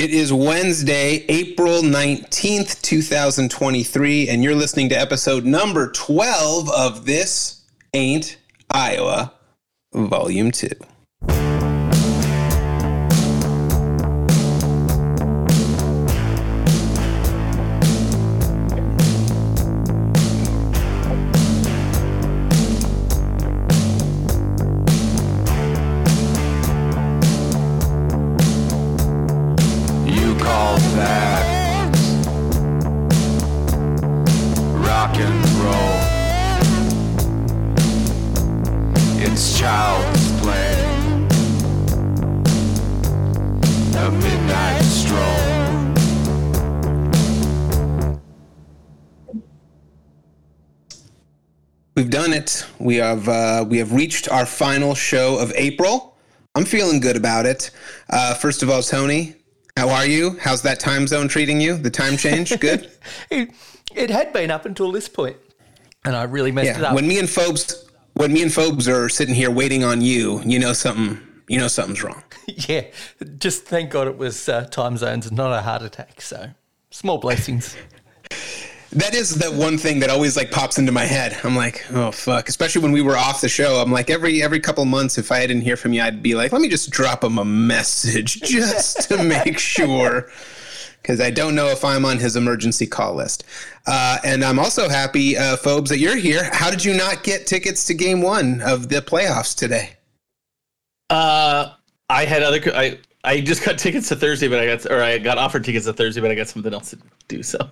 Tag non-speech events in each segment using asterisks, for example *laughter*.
It is Wednesday, April 19th, 2023, and you're listening to episode number 12 of This Ain't Iowa, Volume 2. It. We have uh, we have reached our final show of April. I'm feeling good about it. Uh, first of all, Tony, how are you? How's that time zone treating you? The time change, *laughs* good? It, it had been up until this point, and I really messed it up. When me and Phobes, when me and Phobes are sitting here waiting on you, you know something. You know something's wrong. *laughs* yeah, just thank God it was uh, time zones not a heart attack. So small blessings. *laughs* That is the one thing that always like pops into my head. I'm like, oh fuck. Especially when we were off the show. I'm like, every every couple months, if I didn't hear from you, I'd be like, let me just drop him a message *laughs* just to make *laughs* sure. Because I don't know if I'm on his emergency call list. Uh, and I'm also happy, uh, Phobes, that you're here. How did you not get tickets to game one of the playoffs today? Uh, I had other. I I just got tickets to Thursday, but I got or I got offered tickets to Thursday, but I got something else to do. So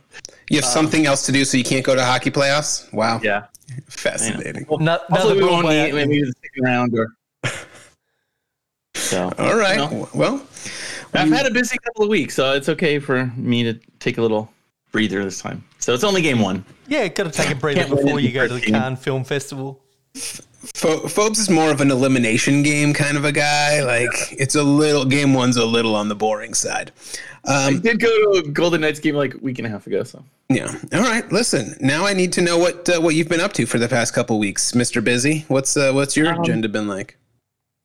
You have something else to do, so you can't go to hockey playoffs? Wow. Um, yeah, Fascinating. well No, hopefully another we won't Broadway need act. maybe stick around or. So All right. No. Well, I've had a busy couple of weeks, so it's okay for me to take a little breather this time. So it's only game one. Yeah, got to take a breather before you go to the. Cannes Film Festival. Pho- Phobes is more of an elimination game kind of a guy. Like it's a little game one's a little on the boring side. I Um, did go to a Golden Knights game like a week and a half ago. So yeah. All right. Listen. Now I need to know what uh, what you've been up to for the past couple weeks, Mister Busy. What's uh, what's your Um, agenda been like?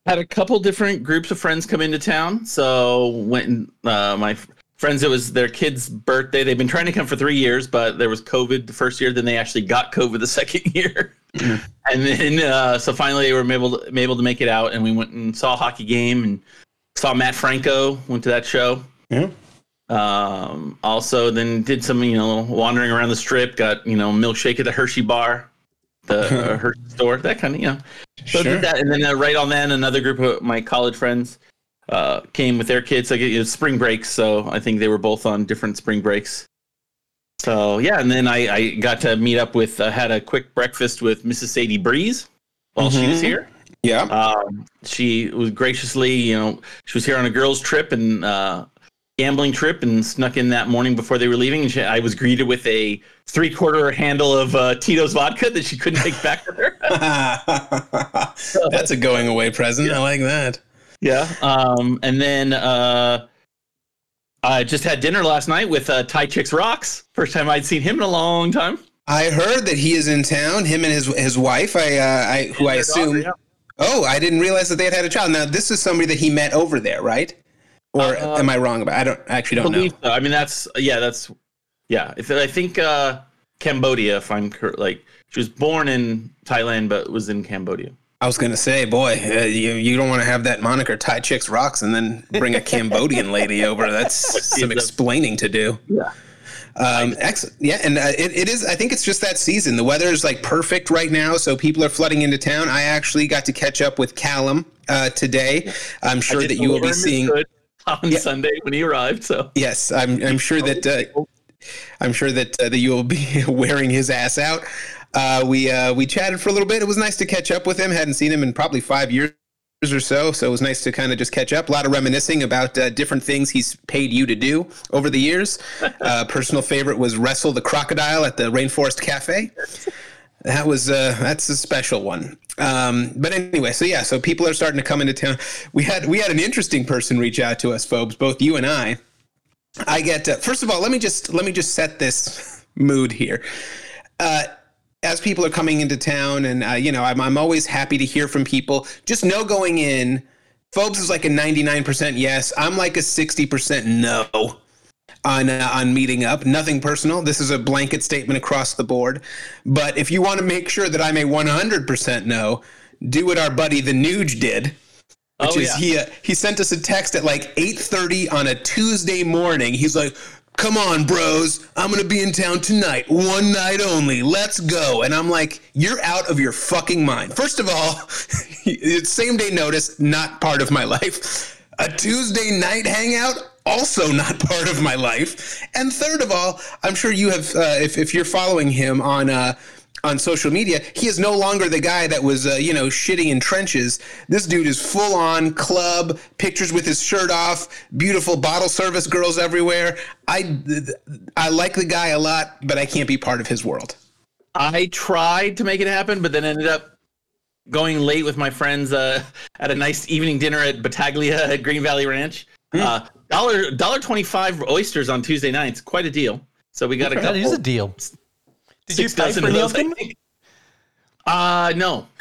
had a couple different groups of friends come into town. So when uh, my friends, it was their kid's birthday. They've been trying to come for three years, but there was COVID the first year. Then they actually got COVID the *laughs* second year, and then uh, so finally they were able to, able to make it out. And we went and saw a hockey game and saw Mat Franco. Went to that show. Yeah. Um, also, then did some you know wandering around the strip. Got you know milkshake at the Hershey bar, the uh, *laughs* Hershey store. That kind of you know. So Sure. did that, and then uh, right on then another group of my college friends uh, came with their kids. Like it was spring break, so I think they were both on different spring breaks. So yeah, and then I, I got to meet up with uh, had a quick breakfast with Mrs. Sadie Breeze while she was Mhm. here. Yeah. Um, she was graciously, you know, she was here on a girls' trip and uh, gambling trip, and snuck in that morning before they were leaving. And she, I was greeted with a three-quarter handle of uh, Tito's vodka that she couldn't take back with her. *laughs* *laughs* That's a going away present. I like that. Yeah. Um, and then uh, I just had dinner last night with uh, Thai Chicks Rocks. First time I'd seen him in a long time. I heard that he is in town. Him and his his wife. I, uh, I who I Their daughter, assume. yeah. Oh, I didn't realize that they had had a child. Now this is somebody that he met over there, right? Or Uh, am I wrong about? I don't I actually don't know. So. I mean, that's yeah, that's yeah. If I think uh, Cambodia, if I'm cor- like she was born in Thailand but was in Cambodia. I was gonna say, boy, uh, you you don't want to have that moniker "Thai Chicks Rocks" and then bring a *laughs* Cambodian lady over. That's *laughs* some explaining to do. Yeah. Um, excellent. Yeah, and uh, it, it is. I think it's just that season. The weather is like perfect right now, so people are flooding into town. I actually got to catch up with Callum uh, today. I'm sure that you will be seeing. on Yeah. Sunday when he arrived. So Yes, I'm. I'm sure that. Uh, I'm sure that uh, that you will be *laughs* wearing his ass out. Uh, we uh, we chatted for a little bit. It was nice to catch up with him. Hadn't seen him in probably five years or so, so it was nice to kind of just catch up. A lot of reminiscing about uh, different things he's paid you to do over the years. *laughs* Uh, personal favorite was wrestle the crocodile at the Rainforest Cafe. That was uh, that's a special one. Um, but anyway, so yeah, so people are starting to come into town. We had we had an interesting person reach out to us, folks. Both you and I. I get uh, first of all, let me just let me just set this *laughs* mood here. Uh, as people are coming into town, and uh, you know, I'm I'm always happy to hear from people. Just know going in Phobes is like a 99% yes. I'm like a 60% no on uh, on meeting up. Nothing personal. This is a blanket statement across the board. But if you want to make sure that I'm a 100% no, do what our buddy the Nuge did. Which Oh, is yeah. he uh, he sent us a text at like 8:30 on a Tuesday morning. He's like, "Come on, bros. I'm going to be in town tonight. One night only. Let's go." And I'm like, "You're out of your fucking mind." First of all, *laughs* same day notice, not part of my life. A Tuesday night hangout, also not *laughs* part of my life. And third of all, I'm sure you have, uh, if, if you're following him on uh, on social media, he is no longer the guy that was, uh, you know, shitting in trenches. This dude is full on club, pictures with his shirt off, beautiful bottle service girls everywhere. I I like the guy a lot, but I can't be part of his world. I tried to make it happen, but then ended up going late with my friends uh, at a nice evening dinner at Bottiglia at Green Valley Ranch. Uh, dollar dollar twenty five oysters on Tuesday nights, quite a deal. So we got a That couple. is a deal. Did you six pay for of any those, of I them? think. Uh no. *laughs*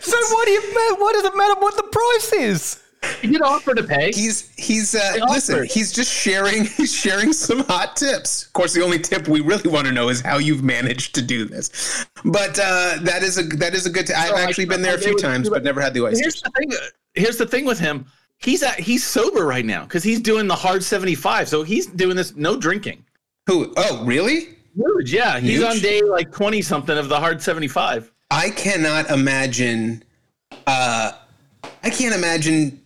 So what do you ma- what does it matter what the price is? He did offer to pay. He's he's uh, listen. He's just sharing. *laughs* He's sharing some hot tips. Of course, the only tip we really want to know is how you've managed to do this. But uh, that is a that is a good. T- I've I- actually been there a few would times, but never had the oysters. Here's the thing. Here's the thing with him. He's at, he's sober right now because he's doing the hard seventy five. So he's doing this no drinking. Who? Oh, really? Huge, yeah. He's Huge. on day like twenty something of the hard seventy five. I cannot imagine. Uh, I can't imagine.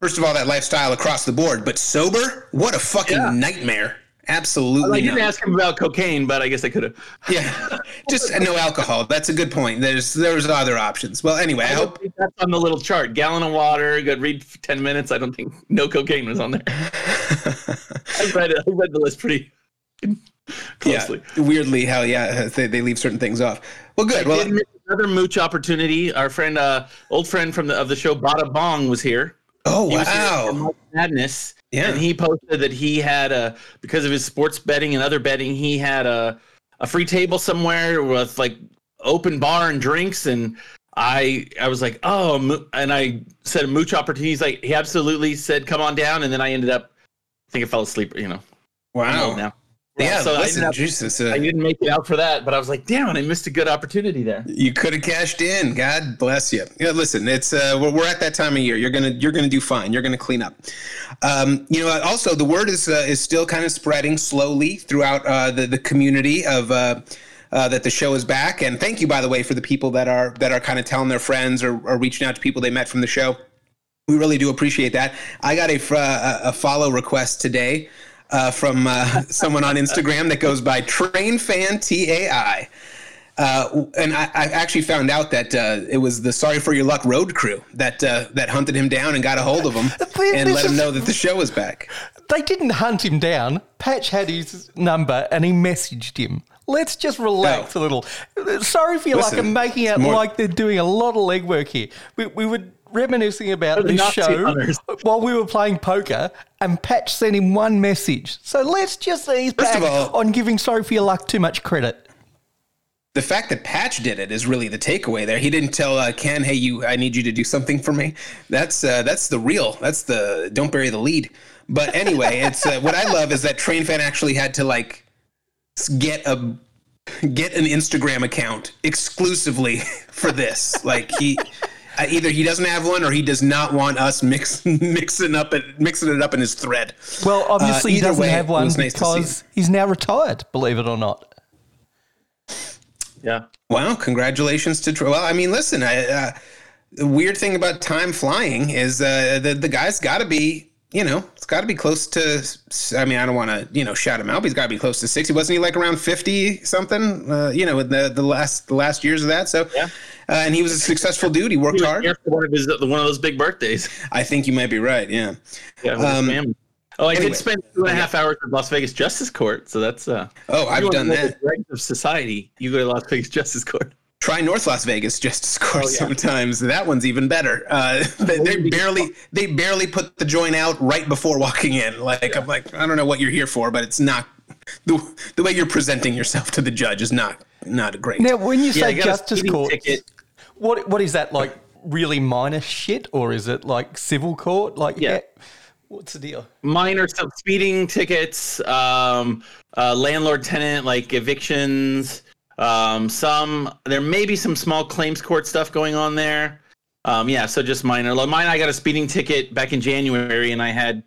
First of all, that lifestyle across the board, but sober, what a fucking Yeah. nightmare! Absolutely. I didn't not. ask him about cocaine, but I guess I could have. Yeah, just no alcohol. That's a good point. There's there's other options. Well, anyway, I hope that's on the little chart. Gallon of water, good read for ten minutes. I don't think no cocaine was on there. *laughs* I read it. I read the list pretty *laughs* closely. Yeah, weirdly, how yeah, *laughs* they, they leave certain things off. Well, good. Well, Did miss another mooch opportunity. Our friend, uh, old friend from the of the show, Bada Bong, was here. oh He was here for wow, Madness. Yeah. And he posted that he had a because of his sports betting and other betting, he had a a free table somewhere with like open bar and drinks and I I was like, "Oh," and I said mooch opportunity. He's like, he absolutely said, "Come on down." And then I ended up I think I fell asleep, you know. I'm old wow. now. Yeah, so I, listen, ended up- Jesus, I uh, didn't make it out for that, but I was like, "Damn I missed a good opportunity there." you could have cashed in. God bless you. Yeah, listen, it's uh, we're, we're at that time of year. You're gonna you're gonna do fine. You're gonna clean up. Um, you know, also the word is uh, is still kind of spreading slowly throughout uh, the the community of. Uh, uh, that the show is back, and thank you, by the way, for the people that are that are kind of telling their friends or, or reaching out to people they met from the show. We really do appreciate that. I got a uh, a follow request today uh, from uh, *laughs* someone on Instagram that goes by Train Fan TAI. Uh, and I, I actually found out that uh, it was the Sorry for Your Luck road crew that uh, that hunted him down and got a hold of him *laughs* and this let him know that the show was back. They didn't hunt him down. Patch had his number and he messaged him. Let's just relax a little. Sorry for your luck. Oh. I'm making out more- like they're doing a lot of legwork here. We, we were reminiscing about the this Nazi show hunters. while we were playing poker, and Patch sent him one message. So let's just ease First back all- on giving Sorry for your luck too much credit. The fact that Patch did it is really the takeaway there. He didn't tell uh, Ken, "Hey, you, I need you to do something for me." That's uh, that's the real. That's the don't bury the lead. But anyway, *laughs* it's uh, what I love is that Train Fan actually had to like get a get an Instagram account exclusively *laughs* for this. Like he. Uh, either he doesn't have one, or he does not want us mix, *laughs* mixing up it, mixing it up in his thread. Well, obviously he doesn't way, have one nice because he's now retired, believe it or not. Yeah. Wow, congratulations to Troy. Well, I mean, listen, I, uh, the weird thing about time flying is uh, the the guy's got to be, you know, it's got to be close to. I mean, I don't want to, you know, shout him out, but he's got to be close to sixty. Wasn't he like around fifty something? Uh, you know, in the the last the last years of that. So, Yeah. Uh, and he was a successful dude. He worked He hard. one of his one of those big birthdays. *laughs* I think you might be right. Yeah. Yeah, Um. Oh, I anyway. did spend two and a half hours at Las Vegas Justice Court, so that's uh. Oh, I've done know the that. dregs of society. You go to Las Vegas Justice Court. Try North Las Vegas Justice Court Oh, yeah. sometimes. That one's even better. Uh, *laughs* they, they barely they barely put the joint out right before walking in. Like I'm like I don't know what you're here for, but it's not the the way you're presenting yourself to the judge is not not great. Now, when you Yeah, say I got a justice court, ticket. What what is that like? really minor shit, or is it like civil court? Like, Yeah. what's the deal? minor stuff, speeding tickets, um, uh, landlord tenant like evictions. Um, some there may be some small claims court stuff going on there. Um, yeah, so just minor. Like mine, I got a speeding ticket back in January, and I had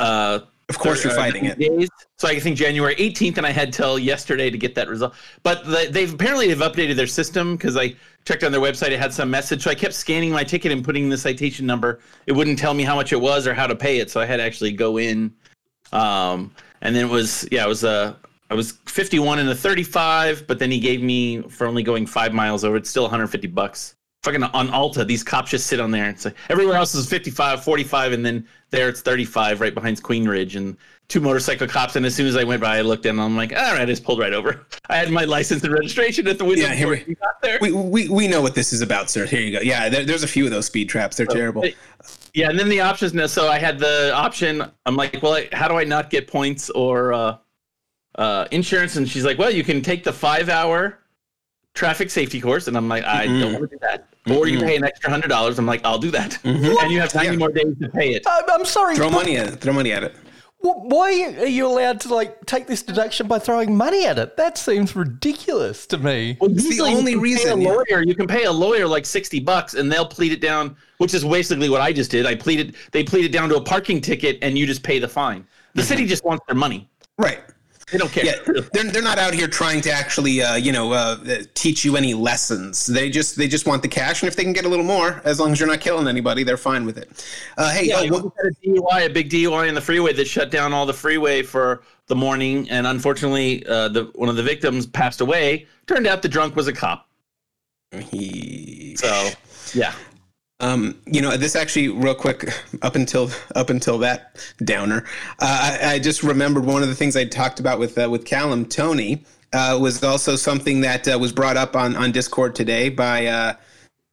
uh, Of course, you're uh, fighting it. days. So I think January 18th, and I had till yesterday to get that result. But the, they've apparently they've updated their system because I checked on their website. It had some message, so I kept scanning my ticket and putting in the citation number. It wouldn't tell me how much it was or how to pay it, so I had to actually go in. Um, and then it was yeah, it was a. I was 51 and a 35, but then he gave me for only going five miles over. It's still 150 bucks. Fucking on Alta, these cops just sit on there. It's like everywhere else is 55, 45, and then there it's 35 right behind Queensridge and two motorcycle cops. And as soon as I went by, I looked in and I'm like, all right, I just pulled right over. *laughs* I had my license and registration at the window. Yeah, here we- we got there. We, we, we know what this is about, sir. Here you go. Yeah, there, there's a few of those speed traps. They're terrible. Yeah, and then the options. now- So I had the option. I'm like, well, how do I not get points or uh, uh, insurance? And she's like, well, you can take the five hour traffic safety course. And I'm like, I don't want to do that. Or you pay an extra hundred dollars. I'm like, I'll do that. *laughs* And you have 90 Yeah. more days to pay it. I'm, I'm sorry. Throw but money at it. Throw money at it. Wh- Why are you allowed to like take this deduction by throwing money at it? That seems ridiculous to me. Well, It's the usually you only can pay reason, A yeah. lawyer, you can pay a lawyer like sixty bucks, and they'll plead it down, which is basically what I just did. I pleaded, they pleaded down to a parking ticket, and you just pay the fine. The mm-hmm. city just wants their money. Right. They don't care. Yeah, they're, they're not out here trying to actually, uh, you know, uh, teach you any lessons. They just they just want the cash, and if they can get a little more, as long as you're not killing anybody, they're fine with it. Uh, hey, Yeah, oh, we had a DUI, a big DUI in the freeway that shut down all the freeway for the morning, and unfortunately, uh, the one of the victims passed away. Turned out the drunk was a cop. he- So, yeah, Um, you know, this actually, real quick, up until up until that downer, uh, I, I just remembered one of the things I talked about with uh, with Callum Tony uh, was also something that uh, was brought up on on Discord today by uh,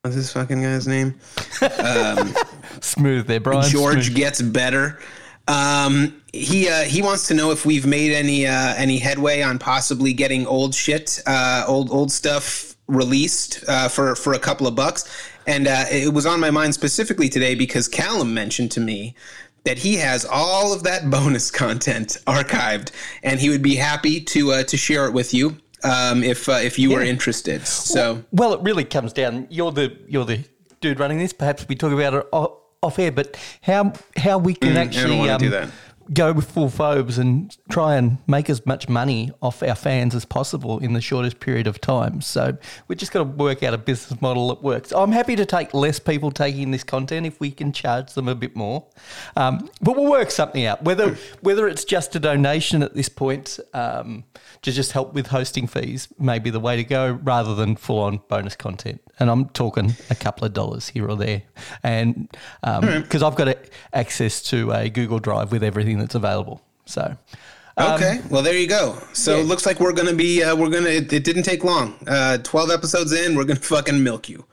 what's this fucking guy's name? *laughs* Smooth there, Brian. George Smooth. gets better. Um, he uh, he wants to know if we've made any uh, any headway on possibly getting old shit, uh, old old stuff released uh, for for a couple of bucks. And uh, it was on my mind specifically today because Callum mentioned to me that he has all of that *laughs* bonus content archived, and he would be happy to uh, to share it with you um, if uh, if you were interested. So. Well, it really comes down. You're the you're the dude running this. Perhaps we talk about it off air, but how how we can Mm, actually um, do that. Go with full phobes and try and make as much money off our fans as possible in the shortest period of time. So we just got to work out a business model that works. I'm happy to take less people taking this content if we can charge them a bit more, um, but we'll work something out. Whether whether it's just a donation at this point um, to just help with hosting fees, may be the way to go, rather than full on bonus content. And I'm talking a couple of dollars here or there, and because I've got access to a Google Drive with everything that's available. So. um, Okay, well there you go. So yeah. it looks like we're gonna be uh, we're gonna. It, it didn't take long. Uh, Twelve episodes in, we're gonna *laughs* fucking milk you.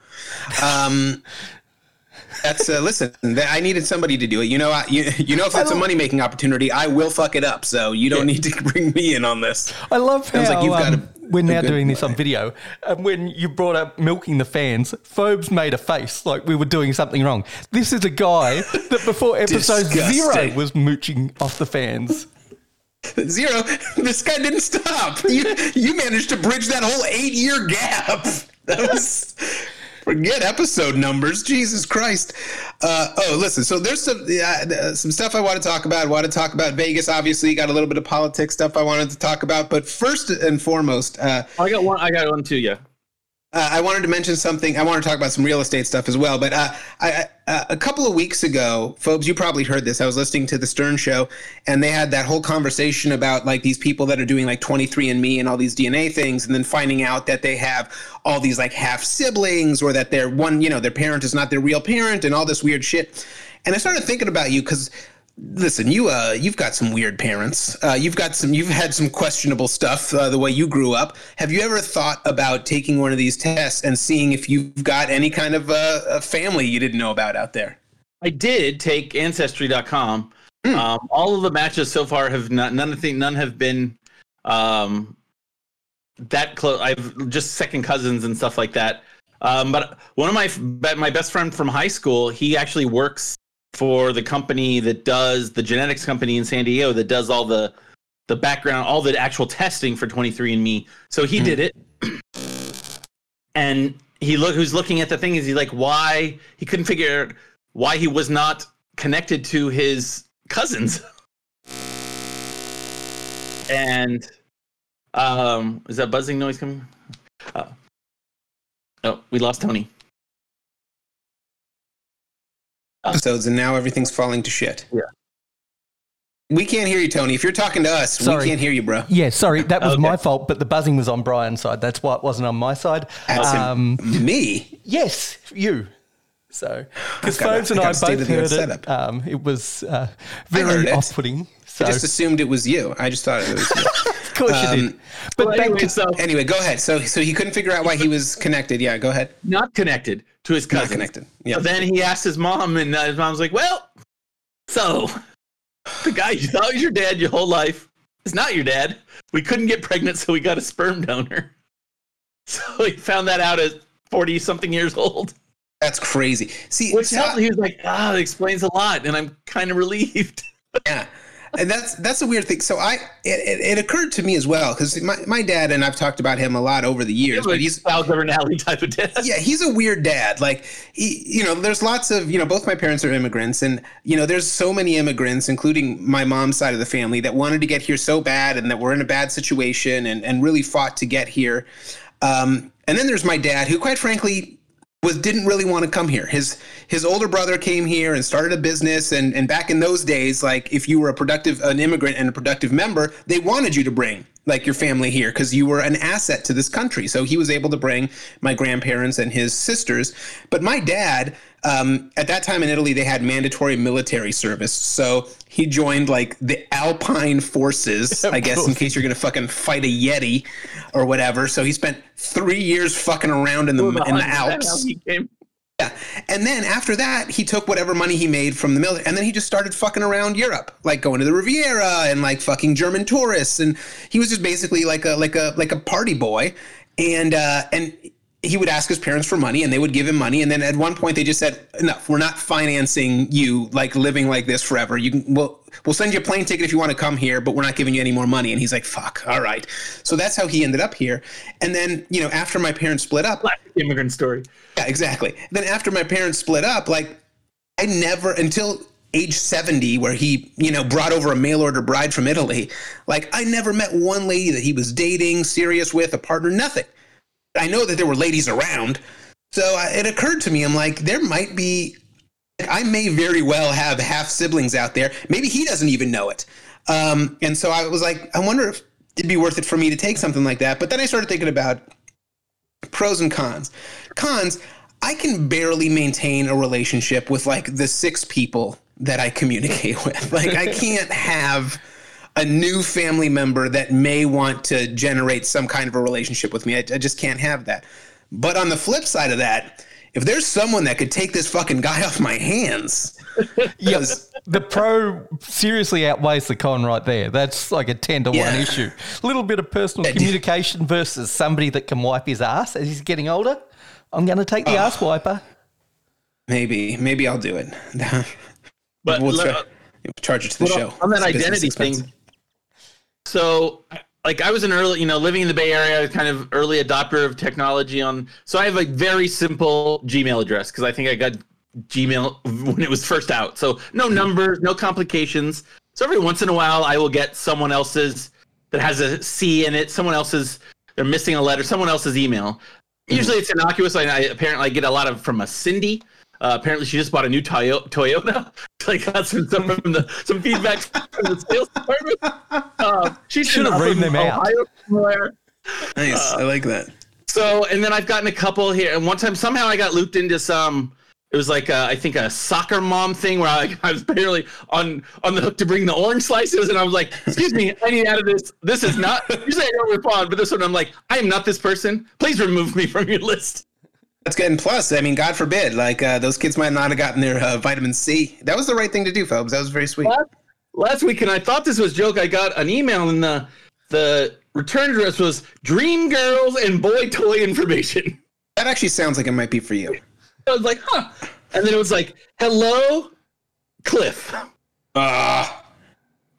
Um, *laughs* that's uh, listen. I needed somebody to do it. You know, I, you, you know, if it's a money making opportunity, I will fuck it up. So you don't need to *laughs* bring me in on this. I love how like you've got um, a- we're now doing this on video. And when you brought up milking the fans, Phobes made a face like we were doing something wrong. This is a guy *laughs* that before episode zero was mooching off the fans. Zero. This guy didn't stop. You you managed to bridge that whole eight year gap. *laughs* That was. Forget episode numbers, Jesus Christ! Uh, oh, listen. So there's some uh, some stuff I want to talk about. I want to talk about Vegas. Obviously, got a little bit of politics stuff I wanted to talk about. But first and foremost, uh, I got one. I got one too. Yeah. Uh, I wanted to mention something. I want to talk about some real estate stuff as well. But uh, uh, a couple of weeks ago, Phobes, you probably heard this. I was listening to the Stern Show, and they had that whole conversation about like these people that are doing like 23andMe and all these DNA things, and then finding out that they have all these like half siblings, or that their one, you know, their parent is not their real parent, and all this weird shit. And I started thinking about you because listen you uh you've got some weird parents uh you've got some you've had some questionable stuff uh, the way you grew up have you ever thought about taking one of these tests and seeing if you've got any kind of uh, a family you didn't know about out there I did take ancestry.com. Um, all of the matches so far have not none of the none have been um, that close. I've just second cousins and stuff like that. Um, but one of my my best friend from high school, he actually works for the company that does the genetics company in San Diego that does all the the background, all the actual testing for 23andMe. So he did it, and he look who's looking at the thing is he like why he couldn't figure out why he was not connected to his cousins. And um, is that buzzing noise coming? Uh, oh, we lost Tony. Episodes, and now everything's falling to shit. Yeah. We can't hear you, Tony. If you're talking to us, Sorry. we can't hear you, bro. Yeah, sorry, that was Okay. my fault, but the buzzing was on Brian's side. That's why it wasn't on my side. That's Um, me. yes, you. So, because Phobes and I got I a both state-of-the-art heard setup. it. Um, it was uh, very off-putting. So, I just assumed it was you. I just thought it was you. *laughs* of course you um, did. But Well, back anyway, to so anyway, go ahead. So, so he couldn't figure out why he was connected. Yeah, go ahead. not connected to his Not cousin. connected. Yeah. Then he asked his mom, and uh, his mom's like, "Well, so the guy you thought was your dad your whole life is not your dad. We couldn't get pregnant, so we got a sperm donor. *laughs* So he found that out at forty something years old. That's crazy. See, Which so- helped. He was like, "Ah, that explains a lot," and I'm kind of *laughs* relieved. yeah and that's that's a weird thing. So i it, it, it occurred to me as well because my, my dad and i've talked about him a lot over the years but he's Governale type of dad. *laughs* yeah he's a weird dad. Like he you know there's lots of you know both my parents are immigrants and you know there's so many immigrants including my mom's side of the family that wanted to get here so bad and that were in a bad situation and and really fought to get here. Um, and then there's my dad who quite frankly was didn't really want to come here. His his older brother came here and started a business and and back in those days like if you were a productive an immigrant and a productive member, they wanted you to bring like your family here because you were an asset to this country. So he was able to bring my grandparents and his sisters. But my dad um, at that time in Italy, they had mandatory military service. So he joined like the Alpine forces, *laughs* I guess, in case you're going to fucking fight a Yeti or whatever. So he spent three years fucking around in the, in the Is that how Alps. he came? Yeah. And then after that, he took whatever money he made from the military and then he just started fucking around Europe, like going to the Riviera and like fucking German tourists. And he was just basically like a like a like a party boy. And uh and he would ask his parents for money and they would give him money. And then at one point they just said, enough, we're not financing you like living like this forever. You can we'll we'll send you a plane ticket if you want to come here, but we're not giving you any more money. And he's like, fuck, all right. So that's how he ended up here. And then, you know, after my parents split up, Classic immigrant story. yeah, exactly. Then after my parents split up, like I never until age 70 where he, you know, brought over a mail order bride from Italy, like I never met one lady that he was dating, serious with, a partner, nothing. I know that there were ladies around. So I, it occurred to me I'm like there might be I may very well have half siblings out there. Maybe he doesn't even know it. Um, and so I was like, I wonder if it'd be worth it for me to take something like that. But then I started thinking about pros and cons. Cons, I can barely maintain a relationship with like the six people that I communicate *laughs* with. Like I can't have a new family member that may want to generate some kind of a relationship with me. I, I just can't have that. But on the flip side of that, if there's someone that could take this fucking guy off my hands, *laughs* Yes, the pro seriously outweighs the con right there. That's like a 10 to 1 Yeah. issue. A little bit of personal communication versus somebody that can wipe his ass as he's getting older. I'm going to take the ass wiper. maybe maybe I'll do it. *laughs* But we'll le- tra- charge it to the Well, show. on that It's identity thing. So, like, I was an early, you know, living in the Bay Area, kind of early adopter of technology. On, so I have a very simple Gmail address because I think I got Gmail *laughs* when it was first out. So no numbers, no complications. So every once in a while, I will get someone else's that has a C in it. Someone else's, they're missing a letter. Someone else's email. Mm-hmm. Usually it's innocuous. I, I apparently I get a lot of from a Cindy. Uh, apparently she just bought a new Toyo- Toyota. So I got some some from the some feedback from the sales department. Uh, she Should have reamed them out. Ohio somewhere. Nice. I like that. So, and then I've gotten a couple here. And one time, somehow I got looped into some. It was like uh, I think a soccer mom thing where I, *laughs* I was barely on on the hook to bring the orange slices, and I was like, "Excuse me, I need out of this. This is not." *laughs* Usually I don't respond, but this one I'm like, "I am not this person. Please remove me from your list." That's good. And plus, I mean, God forbid, like uh, those kids might not have gotten their uh, vitamin C. That was the right thing to do, folks. That was very sweet. last, last week, and I thought this was a joke. I got an email, and the the return address was Dream Girls and Boy Toy Information. *laughs* That actually sounds like it might be for you. I was like, huh. And then it was like, hello, Cliff. Ah,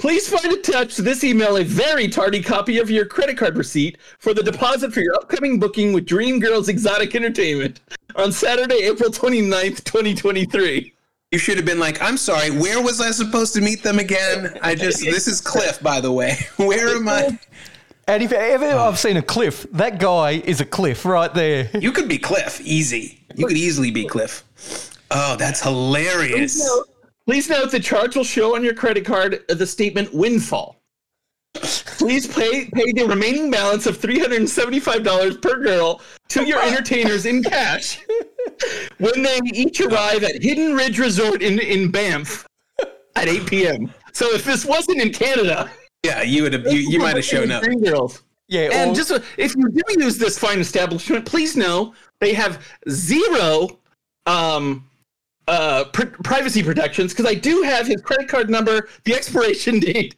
Please find attached to this email a very tardy copy of your credit card receipt for the deposit for your upcoming booking with Dream Girls Exotic Entertainment on Saturday, April 29th, 2023. you should have been like, I'm sorry, where was I supposed to meet them again? I just, this is Cliff, by the way. *laughs* Where am I? And if ever I've seen a cliff, that guy is a cliff right there. You could be Cliff, easy. You could easily be Cliff. Oh, that's hilarious. Please note the charge will show on your credit card the statement windfall. Please pay pay the remaining balance of $375 per girl to your entertainers in cash when they each arrive at Hidden Ridge Resort in, in Banff at 8 p.m. So if this wasn't in Canada, Yeah, you would have. You, you might have shown up. Dream Girls. Yeah, And or- just if you do use this fine establishment, please know they have zero um, uh, pr- privacy protections because I do have his credit card number, the expiration date,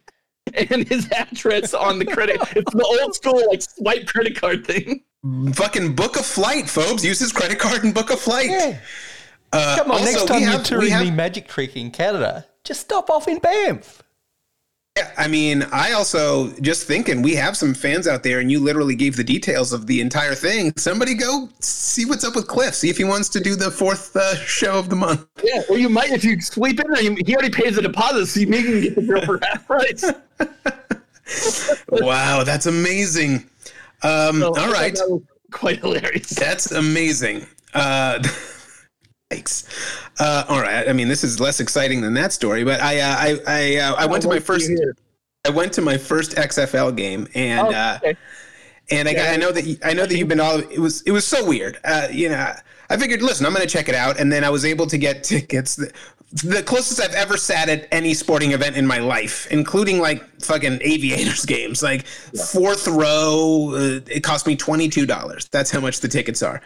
and his address on the credit. *laughs* it's the old school like swipe credit card thing. Fucking book a flight, Phobes. Use his credit card and book a flight. yeah. Uh, Come on, also, next we time you're have- we touring have- the magic trick in Canada, just stop off in Banff. Yeah, I mean, I also just thinking we have some fans out there, and you literally gave the details of the entire thing. Somebody go see what's up with Cliff. See if he wants to do the fourth uh, show of the month. Yeah, or you might if you sweep in there. You, he already pays the deposit, so you maybe can get the girl for half price. *laughs* wow, that's amazing. Um, So all right, quite hilarious. that's amazing. Uh, *laughs* Yikes. Uh, all right. I mean, this is less exciting than that story, but I uh, I I, uh, I went to my first I went to my first XFL game, and Oh, uh, okay. and I, got, I know that you, I know that you've been all. It was it was so weird. Uh, you know, I figured, listen, I'm going to check it out, and then I was able to get *laughs* tickets. The, closest I've ever sat at any sporting event in my life, including like fucking aviators *laughs* games, like fourth row. Uh, it cost me twenty two dollars. That's how much the tickets are.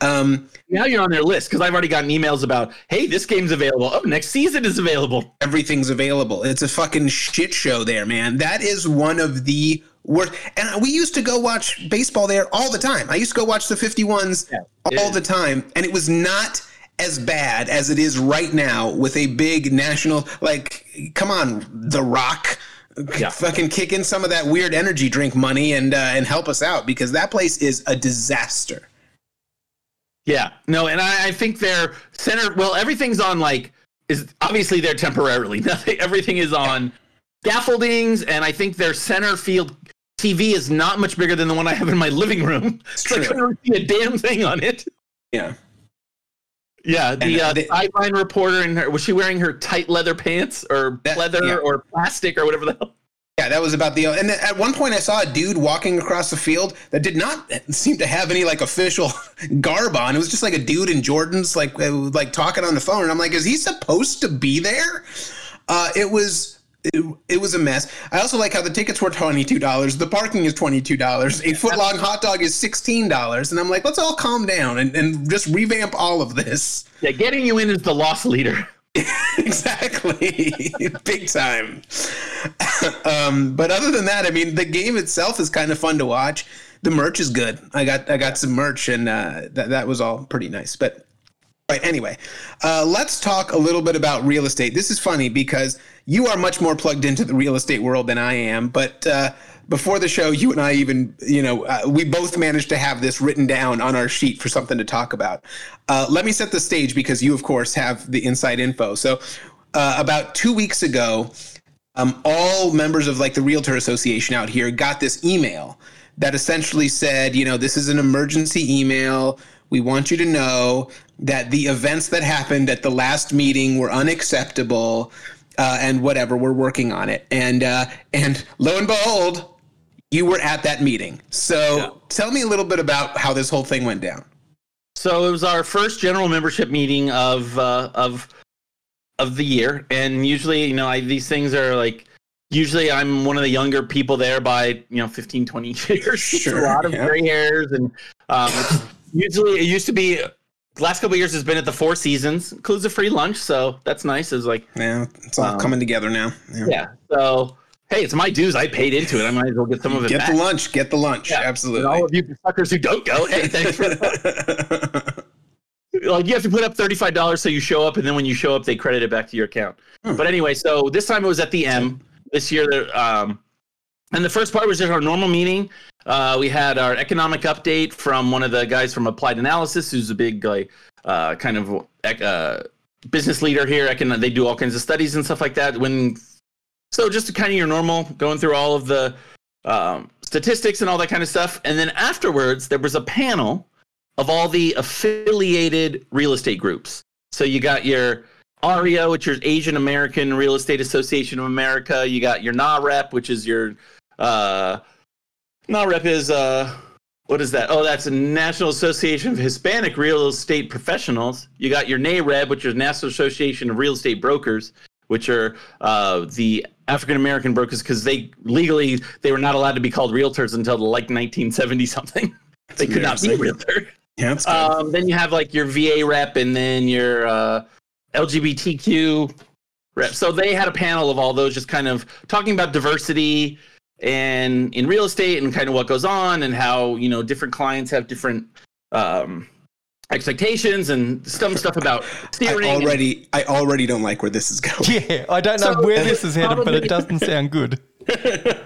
Um, Now you're on their list because I've already gotten emails about, hey, this game's available. Oh, next season is available. everything's available. It's a fucking shit show there, man. That is one of the worst. And we used to go watch baseball there all the time. I used to go watch the 51s all the time, and it was not as bad as it is right now with a big national like come on, The Rock. Yeah. Fucking kick in some of that weird energy drink money and uh, and help us out because that place is a disaster. Yeah, no, and I, I think their center. Well, everything's on like is obviously they're temporarily. *laughs* Nothing. Everything is on scaffoldings, and I think their center field TV is not much bigger than the one I have in my living room. *laughs* So I true. couldn't see a damn thing on it. Yeah. Yeah, the And, uh, they- sideline reporter in her was she wearing her tight leather pants or That- leather yeah. or plastic or whatever the hell? Yeah, that was about the. And then at one point, I saw a dude walking across the field that did not seem to have any like official *laughs* garb on. It was just like a dude in Jordans, like uh, like talking on the phone. And I'm like, is he supposed to be there? Uh, it was. It, it was a mess. I also like how the tickets were twenty two dollars. The parking is twenty two dollars. A foot long hot dog is sixteen dollars. And I'm like, let's all calm down and, and just revamp all of this. Yeah, getting you in is the loss leader. *laughs* *laughs* exactly big time *laughs* um, but other than that i mean the game itself is kind of fun to watch the merch is good i got i got some merch and uh, that, that was all pretty nice but right anyway uh, let's talk a little bit about real estate. This is funny because you are much more plugged into the real estate world than i am but uh, before the show you and i even you know uh, we both managed to have this written down on our sheet for something to talk about. Uh, let me set the stage because you of course have the inside info. So uh, about two weeks ago um, all members of like the realtor association out here got this email that essentially said you know this is an emergency email we want you to know that the events that happened at the last meeting were unacceptable uh, and whatever we're working on it. And uh, and lo and behold you were at that meeting. So tell me a little bit about how this whole thing went down. So it was our first general membership meeting of uh, of of the year, and usually, you know, I, these things are like usually I'm one of the younger people there by you know 15, 20 years. *laughs* Sure, a lot of yeah. gray hairs, and um, usually it used to be. Last couple of years has been at the Four Seasons, includes a free lunch, so that's nice. It's like yeah it's all Wow. coming together now yeah. yeah. So hey, it's my dues. I paid into it. I might as well get some of it Get back. the lunch. Get the lunch. Yeah. Absolutely. And all of you suckers who don't go, hey, thanks for that. *laughs* like you have to put up thirty-five dollars so you show up, and then when you show up, they credit it back to your account. Hmm. But anyway, so this time it was at the M. This year, um, and the first part was just our normal meeting. Uh, we had our economic update from one of the guys from Applied Analysis, who's a big uh, kind of uh, business leader here. They do all kinds of studies and stuff like that. When so just kind of your normal going through all of the um, statistics and all that kind of stuff. And then afterwards, there was a panel of all the affiliated real estate groups. So you got your AREAA, which is Asian American Real Estate Association of America. You got your NAHREP, which is your uh, NAHREP is uh, what is that? Oh, that's a National Association of Hispanic Real Estate Professionals. You got your NAREB, which is National Association of Real Estate Brokers, which are uh, the African American brokers because they legally they were not allowed to be called realtors until like 1970 something. *laughs* they could not be a realtor. yeah. Um, then you have like your VA rep and then your uh, LGBTQ rep. So they had a panel of all those just kind of talking about diversity and in real estate and kind of what goes on and how, you know, different clients have different um, expectations and some stuff about I steering. and- already, I already don't like where this is going. *laughs* Yeah, I don't know So- where this is *laughs* headed, but it doesn't sound good. *laughs*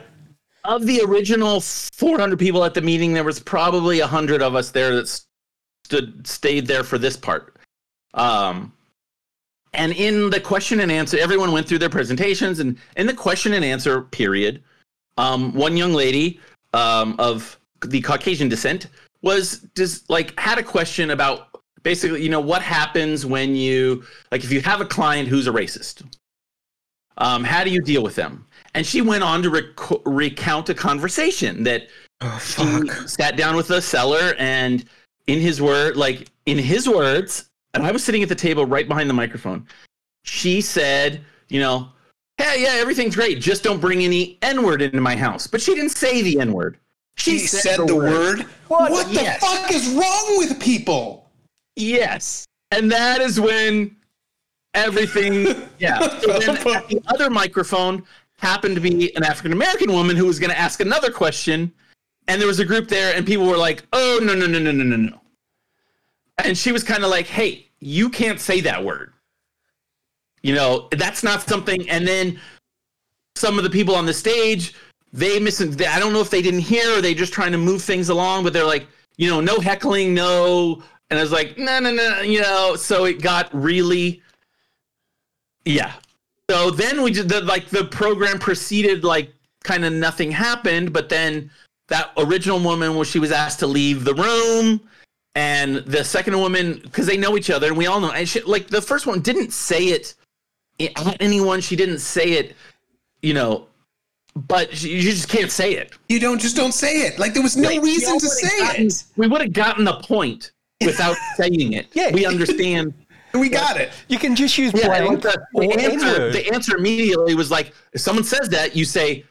of the original 400 people at the meeting, there was probably 100 of us there that stood stayed there for this part. Um, and in the question and answer, everyone went through their presentations, and in the question and answer period, um, one young lady um, of the Caucasian descent was just like had a question about basically, you know, what happens when you like if you have a client who's a racist. Um, how do you deal with them? And she went on to rec- recount a conversation that Oh he fuck! sat down with the seller and in his word like in his words and i was sitting at the table right behind the microphone she said you know hey yeah everything's great just don't bring any n-word into my house but she didn't say the n-word She said the word. What? What the Yes. fuck is wrong with people? yes and that is when everything *laughs* yeah so then at the other microphone happened to be an african american woman who was going to ask another question and there was a group there and people were like oh no no no no no no no and she was kind of like hey you can't say that word you know that's not something and then some of the people on the stage they miss i don't know if they didn't hear or they just trying to move things along but they're like you know no heckling no and i was like no no no you know so it got really yeah. So then we did the like the program proceeded like kind of nothing happened but then that original woman when she was asked to leave the room and the second woman because they know each other and we all know and she, like the first one didn't say it at anyone she didn't say it you know but she, you just can't say it You don't just don't say it. Like there was no Like, reason to say gotten- it. we would have gotten the point without *laughs* saying it Yeah. we understand *laughs* We got it. You can just use yeah, blank the, the answer, the answer immediately was like, if someone says that, you say,